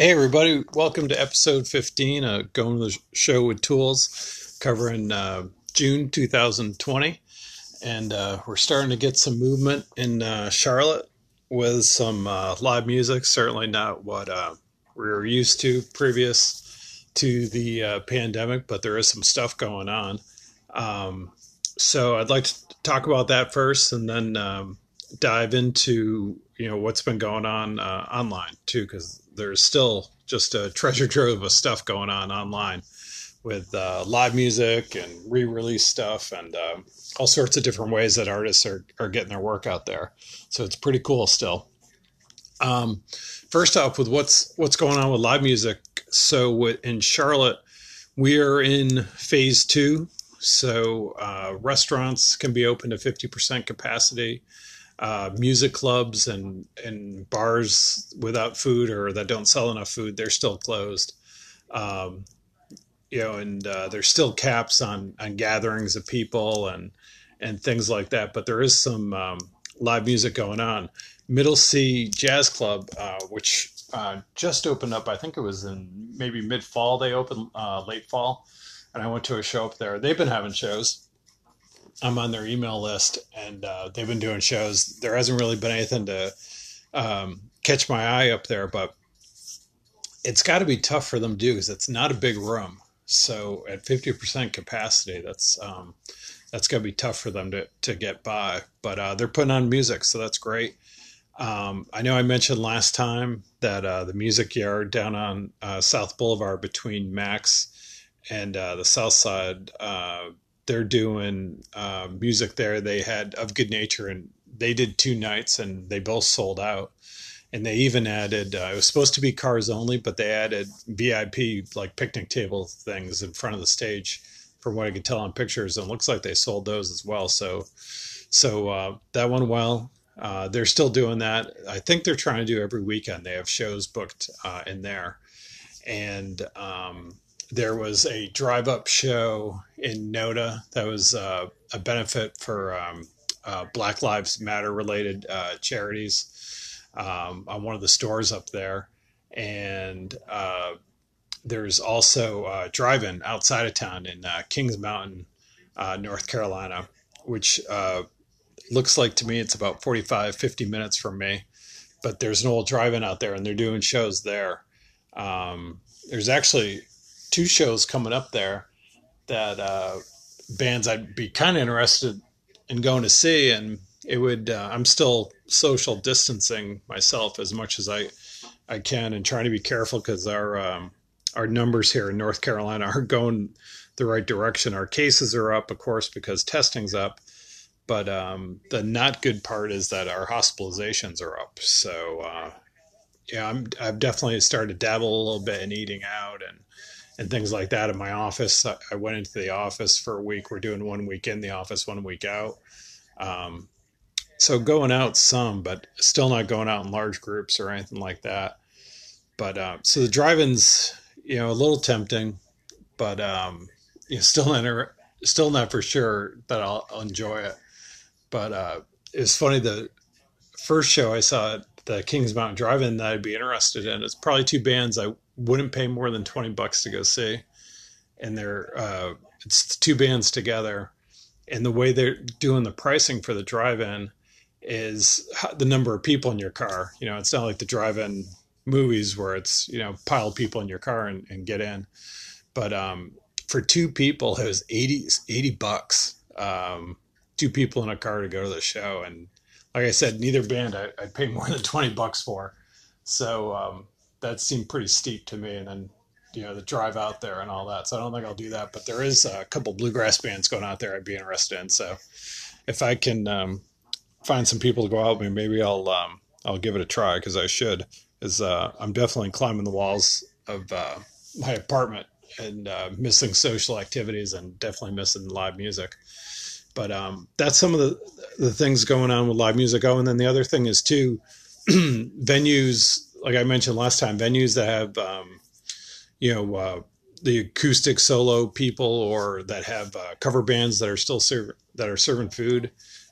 Hey, everybody, welcome to episode 15 of Going to the Show with Tools, covering uh, June 2020. And uh, we're starting to get some movement in uh, Charlotte with some uh, live music, certainly not what uh, we were used to previous to the uh, pandemic, but there is some stuff going on. Um, so I'd like to talk about that first and then um, dive into you know what's been going on online too, because there's still just a treasure trove of stuff going on online with uh, live music and re-release stuff and uh, all sorts of different ways that artists are, are getting their work out there. So it's pretty cool still. Um, first off, with what's what's going on with live music. So in Charlotte, we are in phase two. So uh, restaurants can be open to 50% capacity uh, music clubs and and bars without food or that don't sell enough food, they're still closed. Um, you know, and uh, there's still caps on on gatherings of people and and things like that. But there is some um, live music going on. Middle C Jazz Club, uh, which uh, just opened up. I think it was in maybe mid fall. They opened uh, late fall, and I went to a show up there. They've been having shows I'm on their email list, and uh, they've been doing shows. There hasn't really been anything to um, catch my eye up there, but it's got to be tough for them to do because it's not a big room. So at 50% capacity, that's um, that's got to be tough for them to, to get by. But uh, they're putting on music, so that's great. Um, I know I mentioned last time that uh, the Music Yard down on uh, South Boulevard between Max and uh, the South Side uh, they're doing uh, music there. They had of Good Nature, and they did two nights, and they both sold out. And they even added uh, it was supposed to be cars only, but they added VIP like picnic table things in front of the stage, from what I could tell on pictures. And it looks like they sold those as well. So, so uh, that went well. Uh, they're still doing that. I think they're trying to do every weekend. They have shows booked uh, in there, and um, there was a drive up show in Noda that was uh, a benefit for um, uh, Black Lives Matter related uh, charities um, on one of the stores up there. And uh, there's also a drive in outside of town in uh, Kings Mountain, uh, North Carolina, which looks like to me it's about 45, 50 minutes from me. But there's an old drive in out there and they're doing shows there. Um, there's actually two shows coming up there that uh, bands I'd be kind of interested in going to see, and it would. Uh, I'm still social distancing myself as much as I I can, and trying to be careful because our um, our numbers here in North Carolina are going the right direction. Our cases are up, of course, because testing's up. But um, the not good part is that our hospitalizations are up. So uh, yeah, I'm I've definitely started to dabble a little bit in eating out and and things like that in my office. I went into the office for a week. We're doing one week in the office, one week out. Um, so going out some, but still not going out in large groups or anything like that. But uh, so the drive-ins, you know, a little tempting, but um, you know, still not still not for sure that I'll, I'll enjoy it. But uh, it's funny the first show I saw at the Kings Mountain Drive-In that I'd be interested in. It's probably two bands I wouldn't pay more than 20 bucks to go see. And they're, uh, it's two bands together. And the way they're doing the pricing for the drive in is the number of people in your car. You know, it's not like the drive in movies where it's, you know, pile people in your car and, and get in. But um, for two people, it was 80, 80 bucks. Um, two people in a car to go to the show. And like I said, neither band I, would pay more than 20 bucks for. So um, that seemed pretty steep to me. And then, you know, the drive out there and all that. So I don't think I'll do that. But there is a couple bluegrass bands going out there I'd be interested in. So if I can um, find some people to go out with me, maybe I'll um, I'll give it a try because I should. Is uh, I'm definitely climbing the walls of uh, my apartment and uh, missing social activities and definitely missing live music. But um, that's some of the the things going on with live music. Oh, and then the other thing is too venues like I mentioned last time, venues that have, um, you know, uh, the acoustic solo people or that have uh, cover bands that are still serve that are serving food.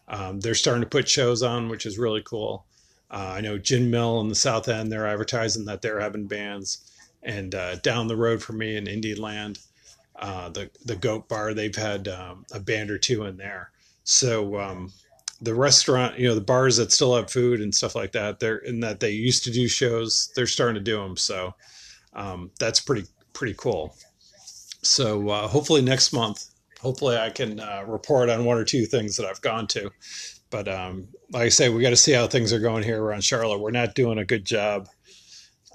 Um, they're starting to put shows on, which is really cool. Uh, I know Gin Mill in the South End, they're advertising that they're having bands. And uh, down the road for me in Indian Land, uh, the, the Goat Bar, they've had um, a band or two in there. So um, the restaurant, you know, the bars that still have food and stuff like that, they're in that they used to do shows, they're starting to do them. So um, that's pretty, pretty cool. So uh, hopefully next month, hopefully I can uh, report on one or two things that I've gone to. But um, like I say, we got to see how things are going here around Charlotte. We're not doing a good job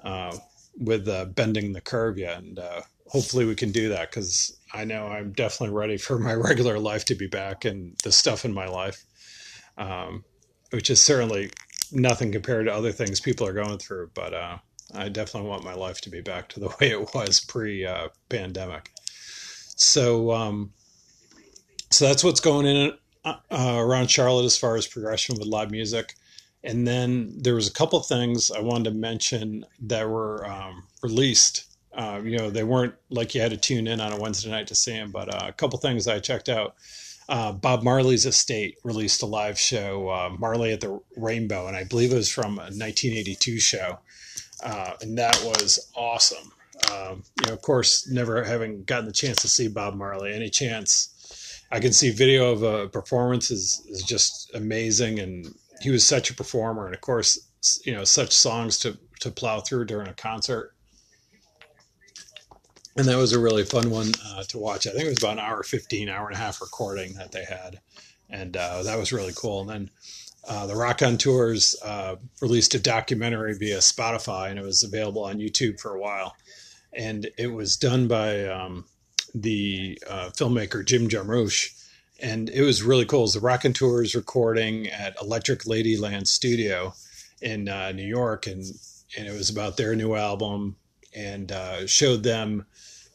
uh, with uh, bending the curve yet, and uh, hopefully we can do that because I know I'm definitely ready for my regular life to be back and the stuff in my life, um, which is certainly nothing compared to other things people are going through. But uh, I definitely want my life to be back to the way it was pre uh, pandemic. So, um, so that's what's going in uh, around Charlotte as far as progression with live music. And then there was a couple things I wanted to mention that were um, released. Uh, you know, they weren't like you had to tune in on a Wednesday night to see them, but uh, a couple things I checked out. Uh, Bob Marley's estate released a live show, uh, Marley at the Rainbow, and I believe it was from a 1982 show, uh, and that was awesome. Um, you know, of course, never having gotten the chance to see Bob Marley, any chance I can see video of a performance is, is just amazing. And he was such a performer. And of course, you know, such songs to, to plow through during a concert. And that was a really fun one uh, to watch. I think it was about an hour 15, hour and a half recording that they had. And uh, that was really cool. And then uh, the Raconteurs uh, released a documentary via Spotify, and it was available on YouTube for a while. And it was done by um, the uh, filmmaker Jim Jarmusch, and it was really cool. It was the Raconteurs recording at Electric Ladyland Studio in uh, New York, and and it was about their new album, and showed them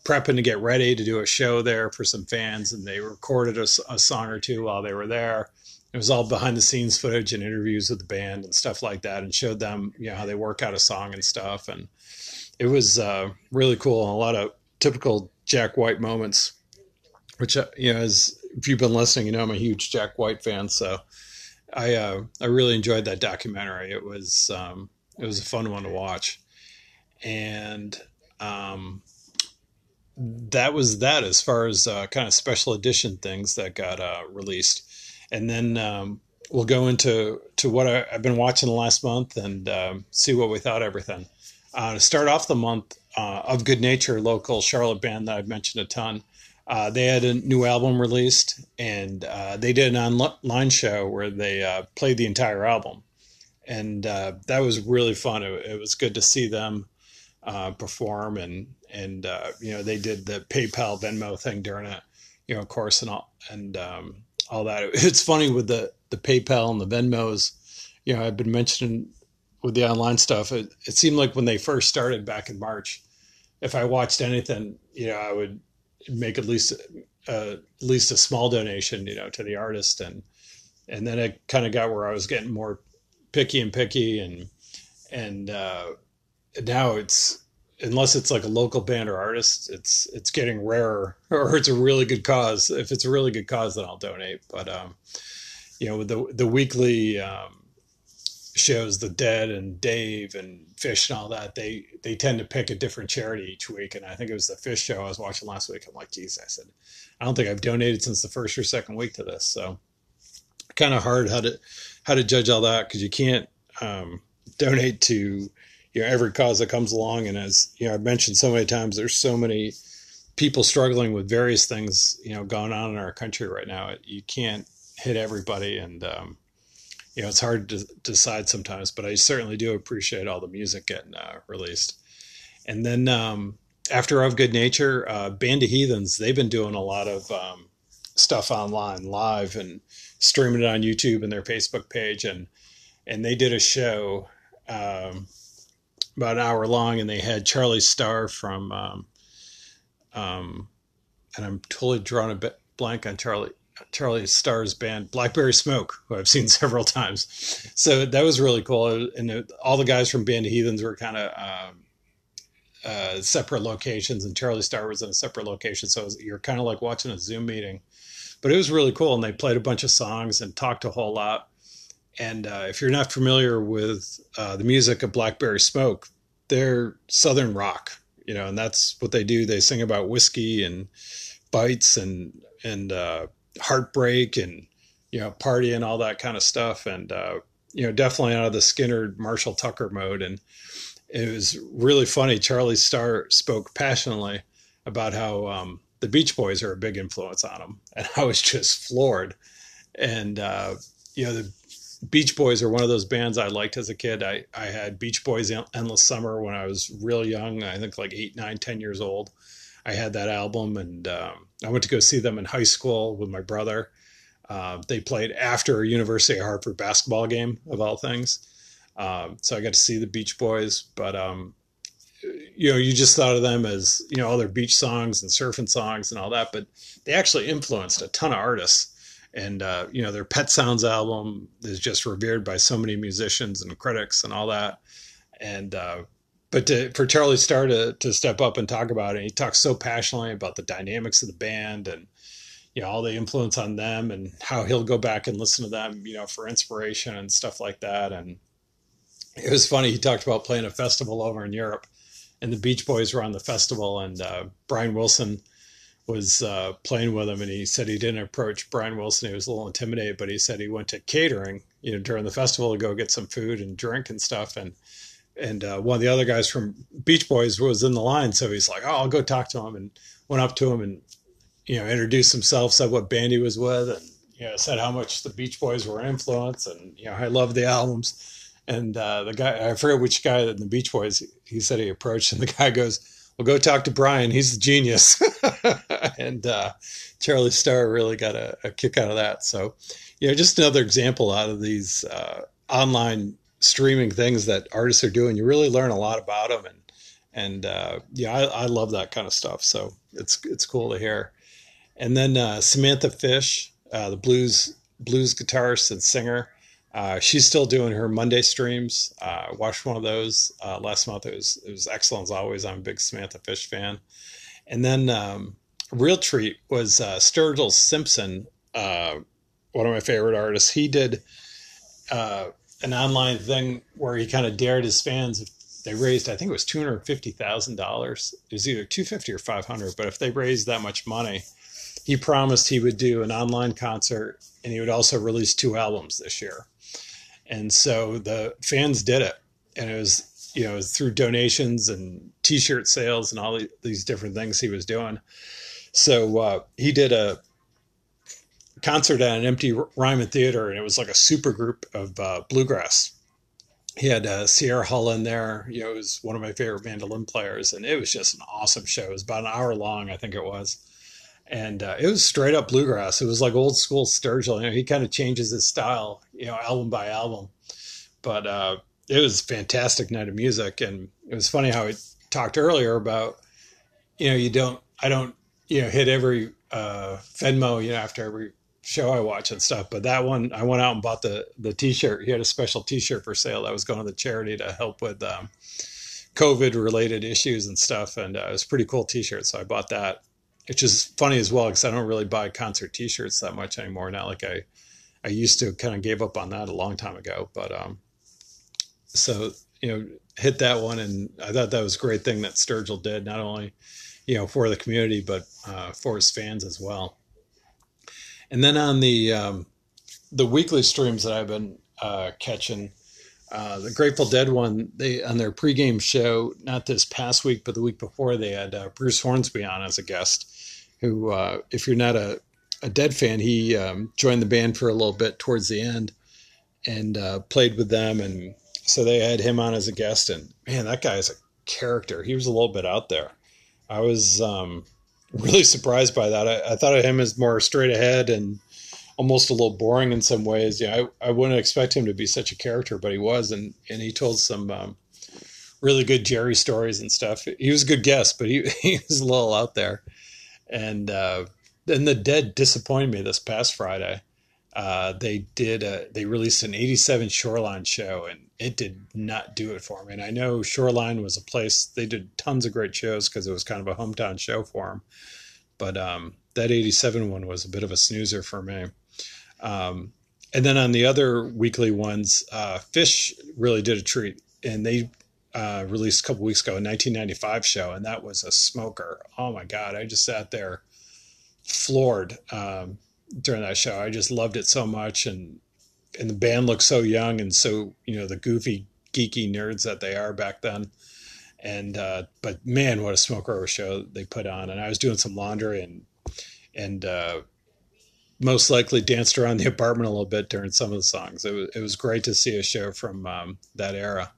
prepping to get ready to do a show there for some fans, and they recorded a, a song or two while they were there. It was all behind the scenes footage and interviews with the band and stuff like that, and showed them you know how they work out a song and stuff, and it was uh, really cool and a lot of typical Jack White moments, which uh, you know, as if you've been listening, you know I'm a huge Jack White fan, so I uh, I really enjoyed that documentary. It was um, it was a fun one to watch, and um, that was that as far as uh, kind of special edition things that got uh, released, and then um, we'll go into to what I, have been watching the last month and um, see what we thought everything. Uh, to start off the month, uh, of Good Nature, local Charlotte band that I've mentioned a ton. Uh, they had a new album released, and uh, they did an online show where they played the entire album, and that was really fun. It, it, was good to see them uh, perform, and and you know they did the PayPal Venmo thing during it, you know, course, and all and um, all that. It's funny with the the PayPal and the Venmos. You know, I've been mentioning with the online stuff, it, it seemed like when they first started back in March, if I watched anything, you know, I would make at least uh, at least a small donation, you know, to the artist, and and then it kind of got where I was getting more picky and picky, and and uh, now it's unless it's like a local band or artist, it's it's getting rarer, or it's a really good cause. If it's a really good cause, then I'll donate. But um, you know, the the weekly um, shows the dead and dave and Phish and all that they they tend to pick a different charity each week and i think it was the Phish show i was watching last week i'm like geez i said i don't think i've donated since the first or second week to this so kind of hard how to how to judge all that because you can't um, donate to you know every cause that comes along and as you know i've mentioned so many times there's so many people struggling with various things you know going on in our country right now you can't hit everybody and um, you know, it's hard to decide sometimes, but I certainly do appreciate all the music getting uh, released. And then um, after of Good Nature, uh, Band of Heathens, they've been doing a lot of um, stuff online live and streaming it on YouTube and their Facebook page. And, and they did a show um, about an hour long and they had Charlie Starr from, um, um, and I'm totally drawing a blank on Charlie. Charlie Starr's band, Blackberry Smoke, who I've seen several times. So that was really cool. And all the guys from Band of Heathens were kind of um, uh, separate locations, and Charlie Starr was in a separate location. So was, you're kind of like watching a Zoom meeting. But it was really cool. And they played a bunch of songs and talked a whole lot. And uh, if you're not familiar with uh, the music of Blackberry Smoke, they're Southern rock, you know, and that's what they do. They sing about whiskey and bites and and uh, heartbreak and you know party and all that kind of stuff. And uh, you know, definitely out of the Skynyrd Marshall Tucker mode. And it was really funny. Charlie Starr spoke passionately about how um, the Beach Boys are a big influence on him, and I was just floored. And uh, you know, the Beach Boys are one of those bands I liked as a kid. I I had Beach Boys Endless Summer when I was real young. I think like eight, nine, ten years old. I had that album, and um, I went to go see them in high school with my brother. Uh, they played after a University of Hartford basketball game, of all things. Um, so I got to see the Beach Boys, but um, you know, you just thought of them as you know all their beach songs and surfing songs and all that, but they actually influenced a ton of artists. And uh, you know, their Pet Sounds album is just revered by so many musicians and critics and all that. And uh, but to, for Charlie Starr to to step up and talk about it, he talks so passionately about the dynamics of the band and you know all the influence on them and how he'll go back and listen to them, you know, for inspiration and stuff like that. And it was funny. He talked about playing a festival over in Europe and the Beach Boys were on the festival, and uh, Brian Wilson was uh, playing with him, and he said he didn't approach Brian Wilson. He was a little intimidated, but he said he went to catering, you know, during the festival to go get some food and drink and stuff, and and uh, one of the other guys from Beach Boys was in the line, so he's like, "Oh, I'll go talk to him," and went up to him and you know introduced himself, said what band he was with, and you know said how much the Beach Boys were an influence, and you know I love the albums and uh, the guy, I forget which guy in the Beach Boys, he said he approached, and the guy goes, Well, go talk to Brian. He's the genius. and uh, Charlie Starr really got a, a, kick out of that. So, you know, just another example out of these uh, online streaming things that artists are doing. You really learn a lot about them. And, and uh, yeah, I, I, love that kind of stuff. So it's, it's cool to hear. And then uh, Samantha Fish, uh, the blues, blues guitarist and singer, uh, she's still doing her Monday streams. Uh, watched one of those uh, last month. It was it was excellent as always. I'm a big Samantha Fish fan. And then um, real treat was uh, Sturgill Simpson, uh, one of my favorite artists. He did uh, an online thing where he kind of dared his fans. They raised, I think it was two hundred fifty thousand dollars. It was either two fifty or five hundred. But if they raised that much money, he promised he would do an online concert and he would also release two albums this year. And so the fans did it. And it was, you know, was through donations and t shirt sales and all these different things he was doing. So uh, he did a concert at an empty Ryman Theater, and it was like a super group of uh, bluegrass. He had uh, Sierra Hull in there. You know, it was one of my favorite mandolin players, and it was just an awesome show. It was about an hour long, I think it was and uh, it was straight up bluegrass. It was like old school Sturgill. You know, he kind of changes his style, you know, album by album. But uh, it was fantastic night of music, and it was funny how he talked earlier about, you know, you don't, I don't, you know, hit every uh, Venmo, you know, after every show I watch and stuff. But that one, I went out and bought the the T-shirt. He had a special T-shirt for sale that was going to the charity to help with um, COVID related issues and stuff, and uh, it was pretty cool T-shirt. So I bought that which is funny as well because I don't really buy concert T-shirts that much anymore. Not like I, I used to. Kind of gave up on that a long time ago. But um, so you know, hit that one, and I thought that was a great thing that Sturgill did, not only you know for the community but uh, for his fans as well. And then on the um, the weekly streams that I've been uh, catching. Uh, the Grateful Dead one, they on their pregame show, not this past week, but the week before, they had uh, Bruce Hornsby on as a guest, who, uh, if you're not a, a Dead fan, he um, joined the band for a little bit towards the end and uh, played with them. And so they had him on as a guest. And man, that guy is a character. He was a little bit out there. I was um, really surprised by that. I, I, thought of him as more straight ahead and almost a little boring in some ways. Yeah, I, I wouldn't expect him to be such a character, but he was. And, and he told some um, really good Jerry stories and stuff. He was a good guest, but he, he was a little out there and uh, then the Dead disappointed me this past Friday. Uh, they did a, they released an 87 Shoreline show and it did not do it for me. And I know Shoreline was a place they did tons of great shows because it was kind of a hometown show for them. But um, that 87 one was a bit of a snoozer for me. Um, and then on the other weekly ones, uh, Phish really did a treat, and they uh, released a couple weeks ago a 1995 show, and that was a smoker. Oh my god, I just sat there floored um, during that show. I just loved it so much, and and the band looked so young and so you know the goofy geeky nerds that they are back then. And uh, but man, what a smoker show they put on! And I was doing some laundry and and uh, most likely danced around the apartment a little bit during some of the songs. It was it was great to see a show from um, that era.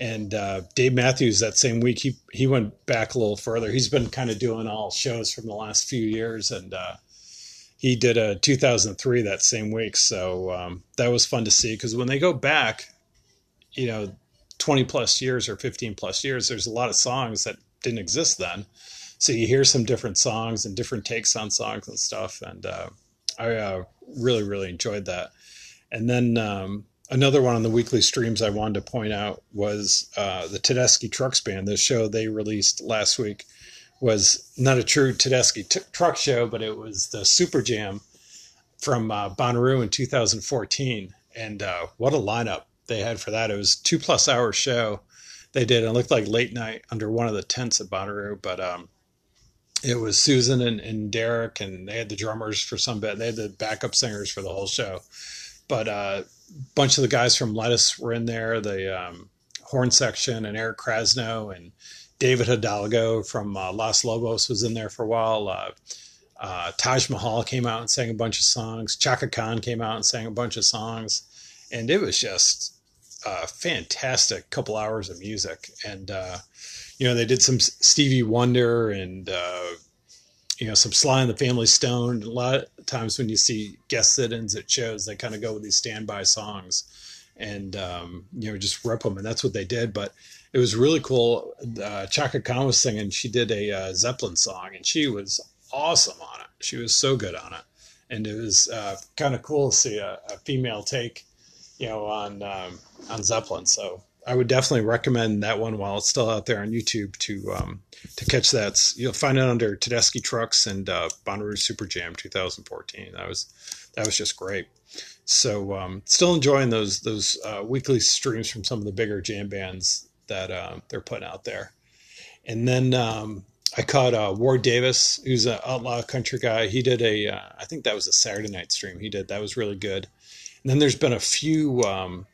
And uh, Dave Matthews that same week he he went back a little further. He's been kind of doing all shows from the last few years, and uh, he did a 2003 that same week. So um, that was fun to see because when they go back, you know, 20 plus years or 15 plus years, there's a lot of songs that didn't exist then. So you hear some different songs and different takes on songs and stuff. And uh, I uh, really, really enjoyed that. And then um, another one on the weekly streams I wanted to point out was uh, the Tedeschi Trucks Band. The show they released last week was not a true Tedeschi t- truck show, but it was the Super Jam from uh, Bonnaroo in 2014. And uh, what a lineup they had for that! It was two plus hour show they did. It looked like late night under one of the tents at Bonnaroo, but um, it was Susan and, and Derek, and they had the drummers for some bit. They had the backup singers for the whole show. But uh, bunch of the guys from Lettuce were in there, the um, horn section, and Eric Krasno and David Hidalgo from uh, Los Lobos was in there for a while. Uh, uh, Taj Mahal came out and sang a bunch of songs. Chaka Khan came out and sang a bunch of songs. And it was just a fantastic couple hours of music. And, uh, you know, they did some Stevie Wonder and, uh, you know, some Sly and the Family Stone. A lot of times when you see guest sit-ins at shows, they kind of go with these standby songs and, um, you know, just rip them. And that's what they did. But it was really cool. Uh, Chaka Khan was singing. She did a uh, Zeppelin song and she was awesome on it. She was so good on it. And it was uh, kind of cool to see a, a, female take, you know, on um, on Zeppelin. So I would definitely recommend that one while it's still out there on YouTube to um, to catch that. You'll find it under Tedeschi Trucks and uh, Bonnaroo Super Jam 2014. That was that was just great. So um, still enjoying those those uh, weekly streams from some of the bigger jam bands that uh, they're putting out there. And then um, I caught uh, Ward Davis, who's an outlaw country guy. He did a, uh, I think that was a Saturday night stream. He did that was really good. And then there's been a few um,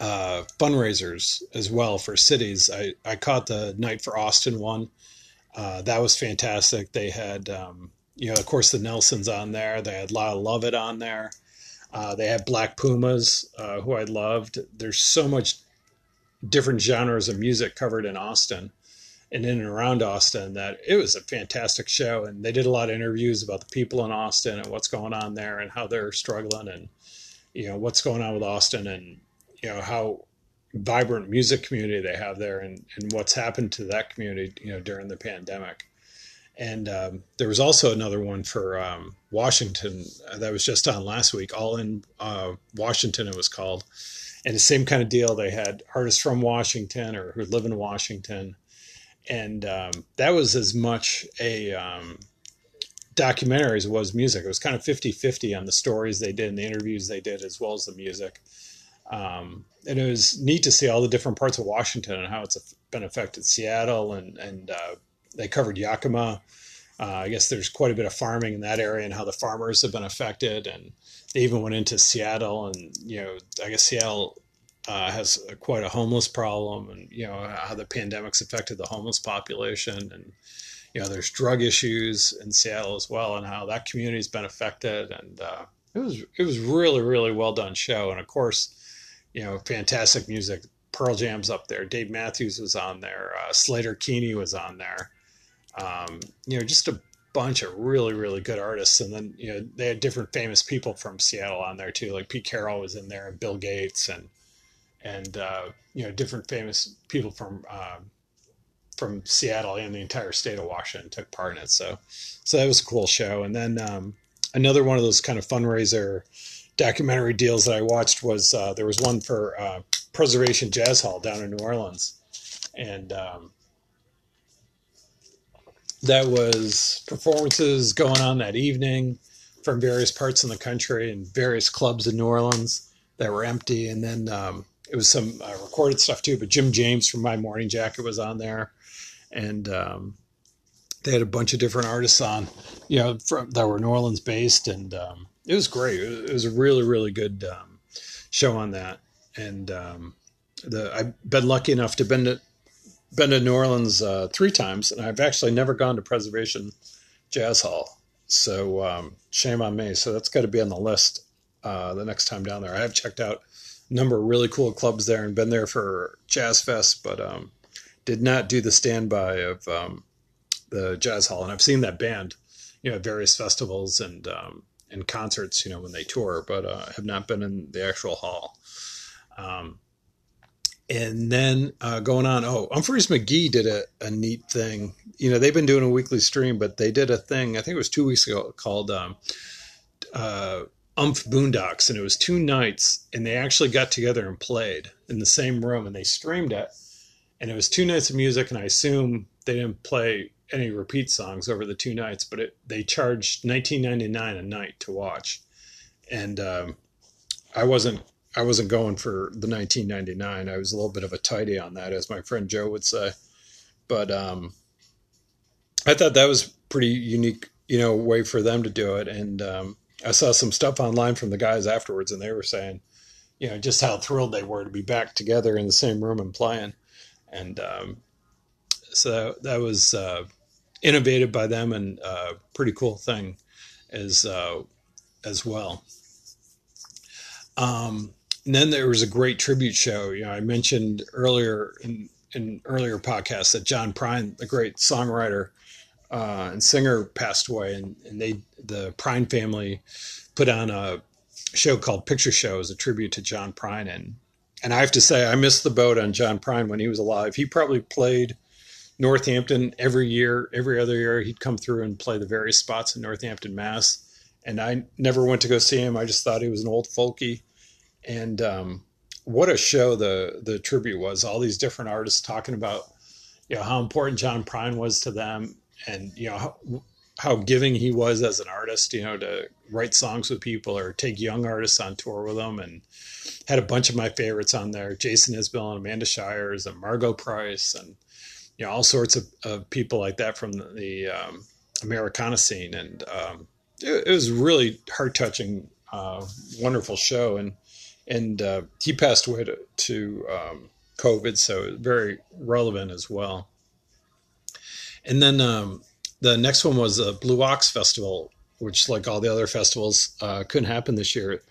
uh, fundraisers as well for cities. I, I caught the night for Austin one. Uh, that was fantastic. They had, um, you know, of course, the Nelsons on there. They had Lyle Lovett on there. Uh, they had Black Pumas, uh, who I loved. There's so much different genres of music covered in Austin and in and around Austin that it was a fantastic show. And they did a lot of interviews about the people in Austin and what's going on there and how they're struggling and, you know, what's going on with Austin and you know how vibrant music community they have there and, and what's happened to that community you know during the pandemic. And um, there was also another one for um, washington that was just on last week all in uh, washington it was called. And the same kind of deal they had artists from washington or who live in washington. And um, that was as much a um, documentary as it was music. It was kind of 50-50 on the stories they did and the interviews they did as well as the music um, and it was neat to see all the different parts of Washington and how it's been affected. Seattle and and uh, they covered Yakima. Uh, I guess there's quite a bit of farming in that area and how the farmers have been affected. And they even went into Seattle and you know I guess Seattle uh, has quite a homeless problem and you know how the pandemic's affected the homeless population and you know there's drug issues in Seattle as well and how that community's been affected and uh, it was it was really really well done show and of course you know, fantastic music. Pearl Jam's up there. Dave Matthews was on there. Uh, Sleater-Kinney was on there. Um, you know, just a bunch of really, really good artists. And then, you know, they had different famous people from Seattle on there too. Like Pete Carroll was in there and Bill Gates and, and, uh, you know, different famous people from, um, from Seattle and the entire state of Washington took part in it. So, so that was a cool show. And then, um, another one of those kind of fundraiser, documentary deals that I watched was uh, there was one for uh, Preservation Jazz Hall down in New Orleans, and um, that was performances going on that evening from various parts in the country and various clubs in New Orleans that were empty. And then um, it was some uh, recorded stuff too. But Jim James from My Morning Jacket was on there, and um, they had a bunch of different artists on, you know, from, that were New Orleans based, and um, it was great. It was a really really good um, show on that, and um, the I've been lucky enough to been to been to New Orleans uh, three times, and I've actually never gone to Preservation Jazz Hall. So um, shame on me. So that's got to be on the list uh, the next time down there. I have checked out a number of really cool clubs there and been there for Jazz Fest, but um, did not do the standby of um, the Jazz Hall. And I've seen that band, you know, at various festivals and um, and concerts, you know, when they tour, but uh, have not been in the actual hall. Um, and then uh, going on, oh, Umphrey's McGee did a, a neat thing. You know, they've been doing a weekly stream, but they did a thing, I think it was two weeks ago, called um, uh, Umph Boondocks. And it was two nights, and they actually got together and played in the same room, and they streamed it. And it was two nights of music, and I assume they didn't play any repeat songs over the two nights, but it, they charged 19.99 a night to watch. And um, I wasn't I wasn't going for the 1999. I was a little bit of a tidy on that, as my friend Joe would say. But um, I thought that was pretty unique, you know, way for them to do it. And um, I saw some stuff online from the guys afterwards, and they were saying, you know, just how thrilled they were to be back together in the same room and playing. And um, so that was uh, innovative by them and a uh, pretty cool thing as uh, as well. Um, and then there was a great tribute show. You know, I mentioned earlier in in earlier podcasts that John Prine, the great songwriter uh, and singer, passed away, and, and they the Prine family put on a show called Picture Show as a tribute to John Prine, and and I have to say I missed the boat on John Prine when he was alive. He probably played Northampton every year, every other year. He'd come through and play the various spots in Northampton, Mass. And I never went to go see him. I just thought he was an old folky and um, what a show the the tribute was. All these different artists talking about you know how important John Prine was to them, and you know how, how giving he was as an artist. You know to write songs with people or take young artists on tour with them, and had a bunch of my favorites on there: Jason Isbell and Amanda Shires and Margo Price, and you know all sorts of, of people like that from the, the um, Americana scene, and um, it, it was really heart touching, uh, wonderful show, and and uh, he passed away to, to um, COVID, so very relevant as well. And then um, the next one was the Blue Ox Festival, which, like all the other festivals, uh, couldn't happen this year.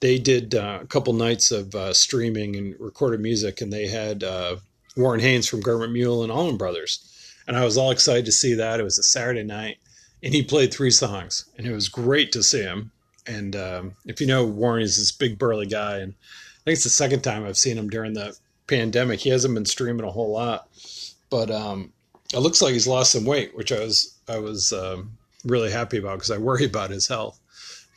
They did uh, a couple nights of uh, streaming and recorded music, and they had uh, Warren Haynes from Government Mule and Allman Brothers. And I was all excited to see that. It was a Saturday night, and he played three songs, and it was great to see him. And um, if you know Warren, he's this big burly guy, and I think it's the second time I've seen him during the pandemic. He hasn't been streaming a whole lot, but um, it looks like he's lost some weight, which I was I was um, really happy about because I worry about his health.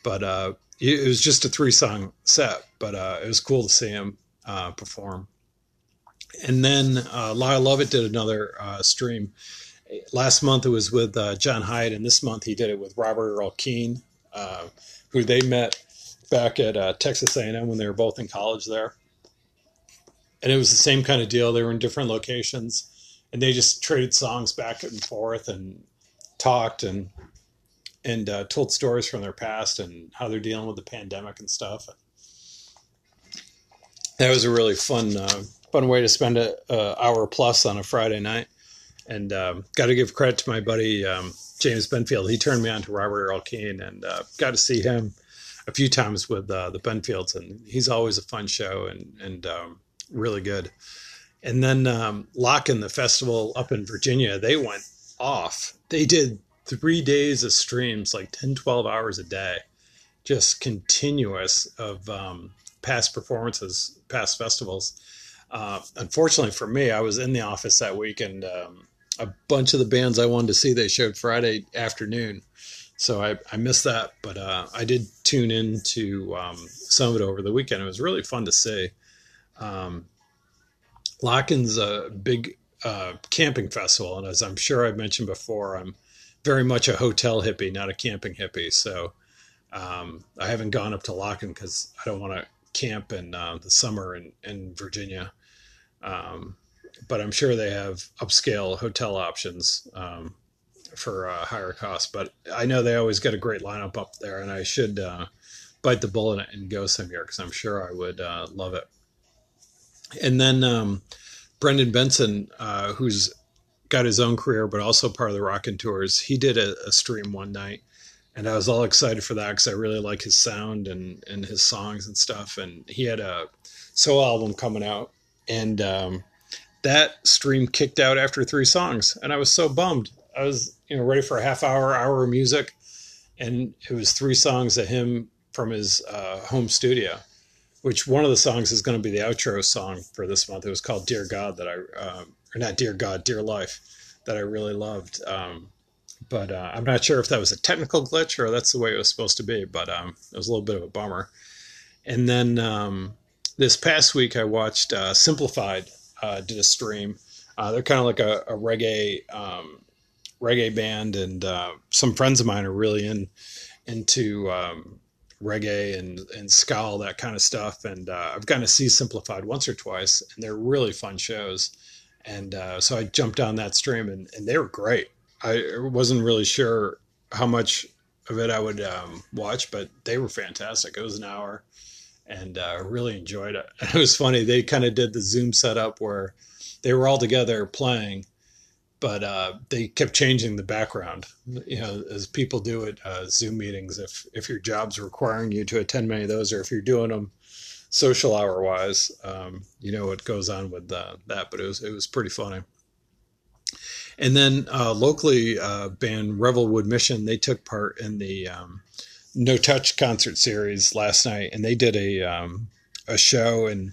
But uh, it was just a three song set, but uh, it was cool to see him uh, perform. And then uh, Lyle Lovett did another uh, stream. Last month it was with uh, John Hiatt, and this month he did it with Robert Earl Keen. Uh, who they met back at uh, Texas A&M when they were both in college there. And it was the same kind of deal. They were in different locations, and they just traded songs back and forth and talked and and uh, told stories from their past and how they're dealing with the pandemic and stuff. That was a really fun fun way to spend an hour plus on a Friday night. And um, got to give credit to my buddy um, James Benfield. He turned me on to Robert Earl Keen and uh, got to see him a few times with uh, the Benfields, and he's always a fun show and and um, really good. And then um, Lock-In the festival up in Virginia, they went off. They did three days of streams, like 10, 12 hours a day, just continuous of um, past performances, past festivals. Uh, unfortunately for me, I was in the office that week and um, a bunch of the bands I wanted to see they showed Friday afternoon. So I, I missed that, but uh, I did tune in to um, some of it over the weekend. It was really fun to see. Um, Lock-In's a big uh, camping festival, and as I'm sure I've mentioned before, I'm very much a hotel hippie, not a camping hippie. So Um, I haven't gone up to Locken because I don't want to camp in uh, the summer in, in Virginia. Um, but I'm sure they have upscale hotel options um, for uh, higher costs. But I know they always get a great lineup up there, and I should uh, bite the bullet and go some year because I'm sure I would uh, love it. And then um, Brendan Benson, uh, who's got his own career but also part of the Raconteurs, he did a, a stream one night and I was all excited for that because I really like his sound and and his songs and stuff. And he had a solo album coming out, and um, that stream kicked out after three songs, and I was so bummed. I was you know ready for a half hour hour of music, and it was three songs of him from his uh, home studio. Which one of the songs is going to be the outro song for this month? It was called "Dear God" that I, uh, or not "Dear God," "Dear Life," that I really loved. Um, but uh, I'm not sure if that was a technical glitch or that's the way it was supposed to be. But um, it was a little bit of a bummer. And then um, this past week, I watched uh, Simplified uh, did a stream. Uh, they're kind of like a, a reggae um, reggae band, and uh, some friends of mine are really in into um, reggae and and ska that kind of stuff. And uh, I've gotten to see Simplified once or twice, and they're really fun shows. And so I jumped on that stream, and, and they were great I wasn't really sure how much of it I would um, watch, but they were fantastic. It was an hour, and uh, really enjoyed it. It was funny. They kind of did the Zoom setup where they were all together playing, but uh, they kept changing the background. You know, as people do at uh, Zoom meetings, if if your job's requiring you to attend many of those, or if you're doing them social hour wise, um, you know what goes on with uh, that. But it was it was pretty funny. And then uh, locally, uh, band Revelwood Mission they took part in the um, No Touch concert series last night, and they did a um, a show and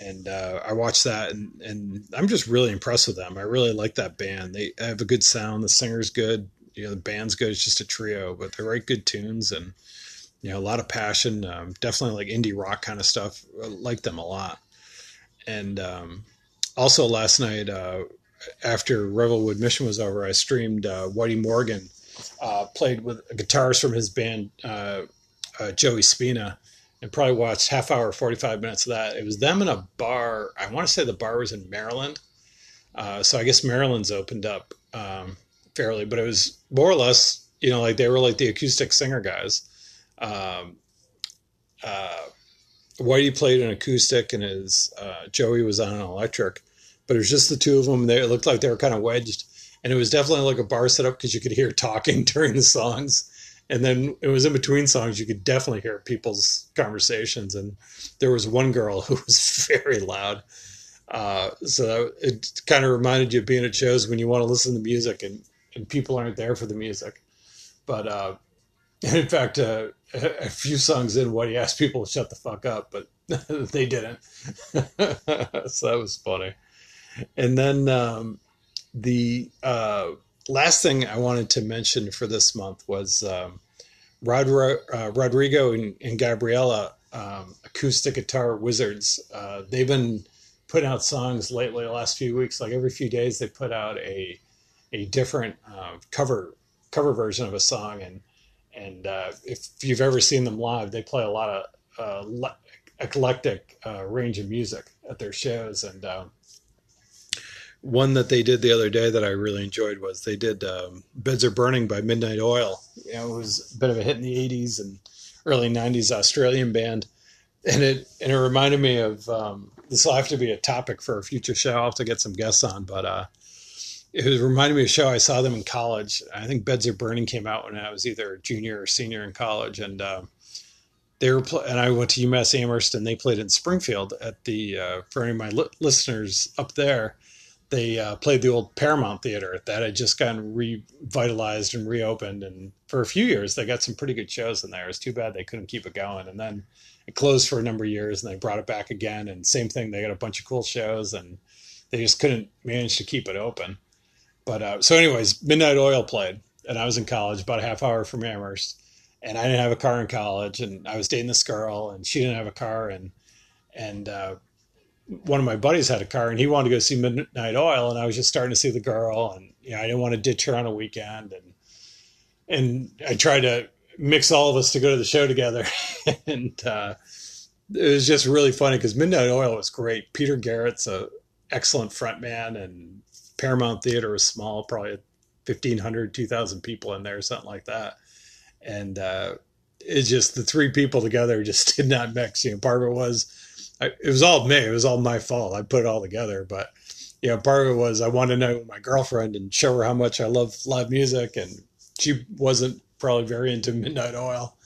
and uh, I watched that and, and I'm just really impressed with them. I really like that band. They have a good sound. The singer's good. You know, the band's good. It's just a trio, but they write good tunes and you know a lot of passion. Um, definitely like indie rock kind of stuff. I like them a lot. And um, also last night, uh, after Revelwood Mission was over, I streamed uh, Whitey Morgan uh, played with a guitarist from his band, uh, uh, Joey Spina, and probably watched half hour, 45 minutes of that. It was them in a bar. I want to say the bar was in Maryland. Uh, so I guess Maryland's opened up um, fairly, but it was more or less, you know, like they were like the acoustic singer guys. Um, uh, Whitey played an acoustic and his Joey was on an electric but it was just the two of them. They it looked like they were kind of wedged, and it was definitely like a bar setup because you could hear talking during the songs, and then it was in between songs. You could definitely hear people's conversations, and there was one girl who was very loud. Uh, so it kind of reminded you of being at shows when you want to listen to music and, and people aren't there for the music. But uh, in fact, uh, a few songs in, what he asked people to shut the fuck up, but they didn't. so that was funny. And then um, the uh, last thing I wanted to mention for this month was um, Rod- uh, Rodrigo and, and Gabriela, um, acoustic guitar wizards. Uh, they've been putting out songs lately, the last few weeks. Like every few days, they put out a a different uh, cover cover version of a song. And and uh, if you've ever seen them live, they play a lot of uh, eclectic range of music at their shows. And um, one that they did the other day that I really enjoyed was they did um, "Beds Are Burning" by Midnight Oil. You know, it was a bit of a hit in the '80s and early '90s Australian band, and it and it reminded me of um, this. will have to be a topic for a future show. I'll have to get some guests on, but uh, it was reminding me of a show I saw them in college. I think "Beds Are Burning" came out when I was either junior or senior in college, and uh, they were pl- and I went to UMass Amherst, and they played in Springfield at the uh, for any of my li- listeners up there they uh, played the old Paramount Theater that had just gotten revitalized and reopened. And for a few years, they got some pretty good shows in there. It's too bad they couldn't keep it going. And then it closed for a number of years and they brought it back again. And same thing, they got a bunch of cool shows and they just couldn't manage to keep it open. But uh, so, anyways, Midnight Oil played, and I was in college, about a half hour from Amherst. And I didn't have a car in college, and I was dating this girl, and she didn't have a car, and and uh, one of my buddies had a car and he wanted to go see Midnight Oil, and I was just starting to see the girl, and you know, I didn't want to ditch her on a weekend, and and I tried to mix all of us to go to the show together, and uh, it was just really funny because Midnight Oil was great. Peter Garrett's a excellent frontman, and Paramount Theater was small, probably 1,500, 2,000 people in there, something like that. And uh, it's just the three people together just did not mix. You know, part of it was, I, it was all me. It was all my fault. I put it all together. But, you know, part of it was I wanted to know my girlfriend and show her how much I love live music. And she wasn't probably very into Midnight Oil.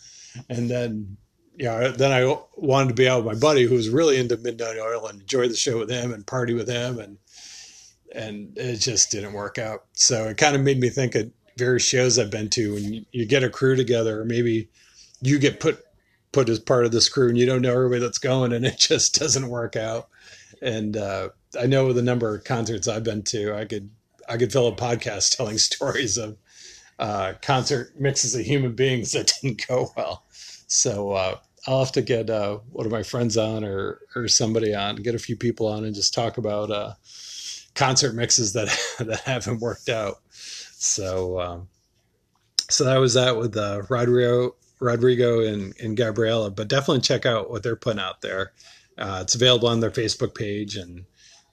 And then, know, then I wanted to be out with my buddy who was really into Midnight Oil and enjoy the show with him and party with him. And, and it just didn't work out. So it kind of made me think of various shows I've been to when you, you get a crew together, or maybe you get put put as part of the crew and you don't know everybody that's going and it just doesn't work out. And uh, I know the number of concerts I've been to, I could I could fill a podcast telling stories of uh, concert mixes of human beings that didn't go well. So uh, I'll have to get uh, one of my friends on or or somebody on, get a few people on, and just talk about uh, concert mixes that that haven't worked out. So um, so that was that with uh, Rodrigo Rodrigo and, and Gabriela. But definitely check out what they're putting out there. Uh, it's available on their Facebook page and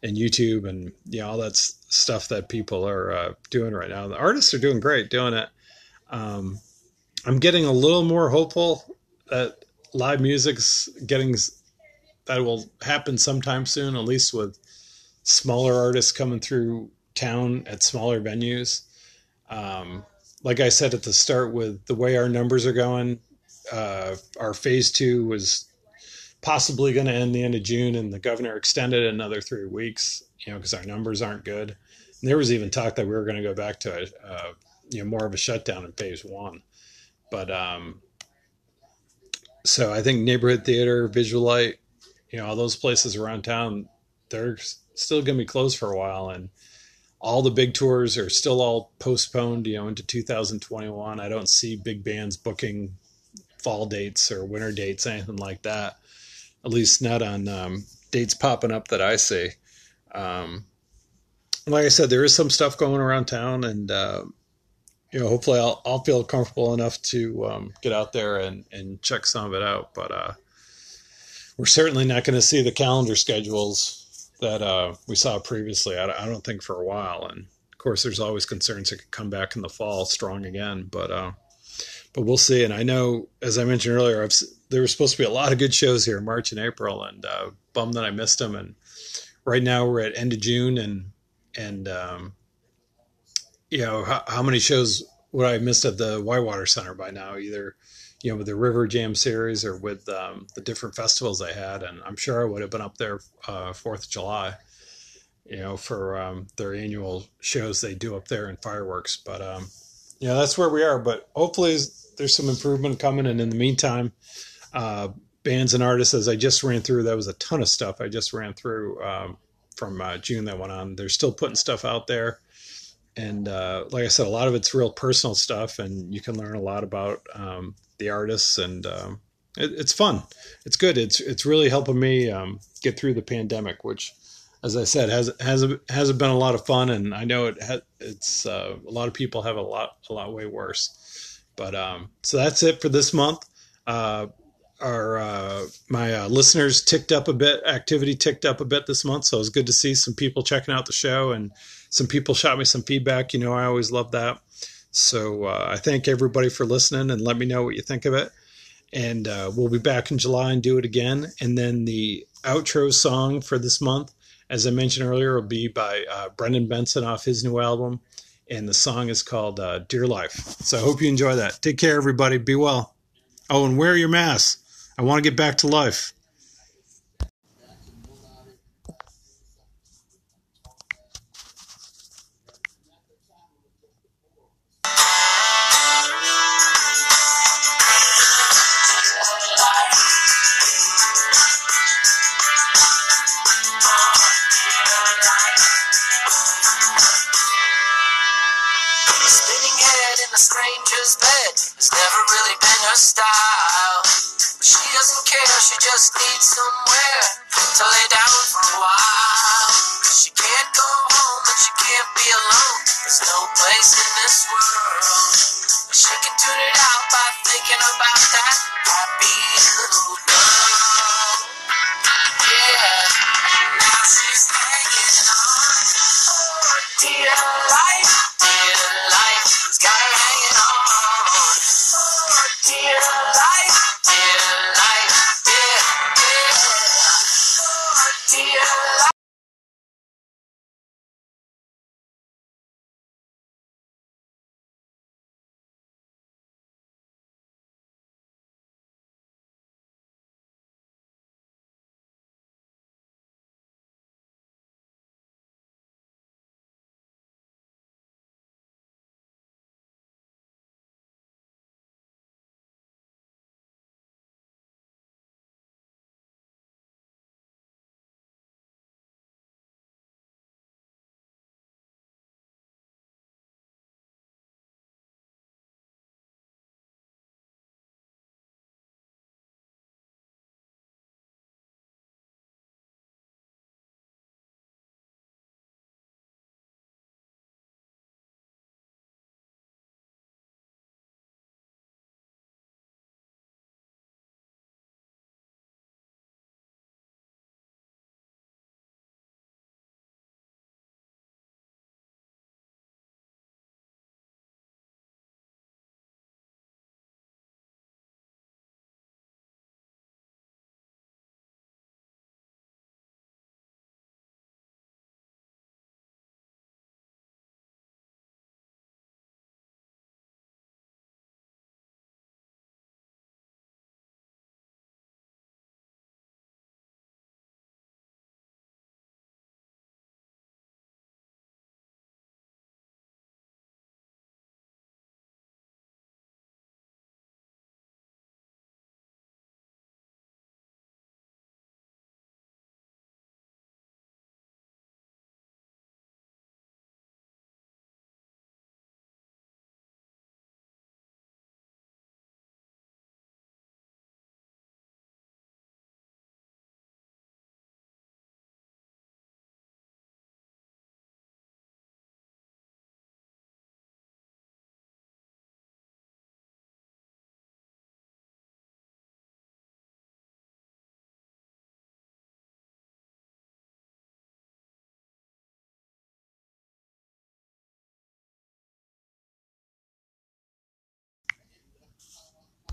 and YouTube and you know all that stuff that people are uh, doing right now. The artists are doing great doing it. Um, I'm getting a little more hopeful that live music's getting that will happen sometime soon, at least with smaller artists coming through town at smaller venues. Um, like I said at the start, with the way our numbers are going, uh, our phase two was possibly going to end the end of June, and the governor extended another three weeks. You know, because our numbers aren't good. And there was even talk that we were going to go back to uh, you know more of a shutdown in phase one, but um, so I think neighborhood theater, Visulite, you know, all those places around town, they're still going to be closed for a while, and all the big tours are still all postponed, you know, into 2021. I don't see big bands booking fall dates or winter dates, anything like that. At least not on um, dates popping up that I see. Um, like I said, there is some stuff going around town, and uh, you know, hopefully, I'll I'll feel comfortable enough to um, get out there and and check some of it out. But uh, we're certainly not going to see the calendar schedules that uh, we saw previously. I, I, don't think for a while, and of course, there's always concerns it could come back in the fall strong again. But uh, but we'll see. And I know, as I mentioned earlier, I've, there were supposed to be a lot of good shows here March and April, and uh, bummed that I missed them. And right now we're at end of June, and and um, you know how, how many shows would I have missed at the Whitewater Center by now? Either you know, with the River Jam series or with um, the different festivals I had. And I'm sure I would have been up there uh, Fourth of July, you know, for um, their annual shows they do up there in fireworks. But um, yeah, that's where we are. But hopefully, there's some improvement coming. And in the meantime, uh, bands and artists, as I just ran through, that was a ton of stuff I just ran through um, from uh, June that went on. They're still putting stuff out there. And uh, like I said, a lot of it's real personal stuff, and you can learn a lot about um, the artists, and um, it, it's fun. It's good. It's it's really helping me um, get through the pandemic, which, as I said, has has hasn't been a lot of fun, and I know it ha- it's uh, a lot of people have a lot a lot way worse. But um, so that's it for this month. Uh, our uh, my uh, listeners ticked up a bit. Activity ticked up a bit this month, so it was good to see some people checking out the show, and some people shot me some feedback. You know, I always love that. So uh, I thank everybody for listening and let me know what you think of it. And uh, we'll be back in July and do it again. And then the outro song for this month, as I mentioned earlier, will be by uh, Brendan Benson off his new album. And the song is called uh, Dear Life. So I hope you enjoy that. Take care, everybody. Be well. Oh, and wear your mask. I want to get back to life.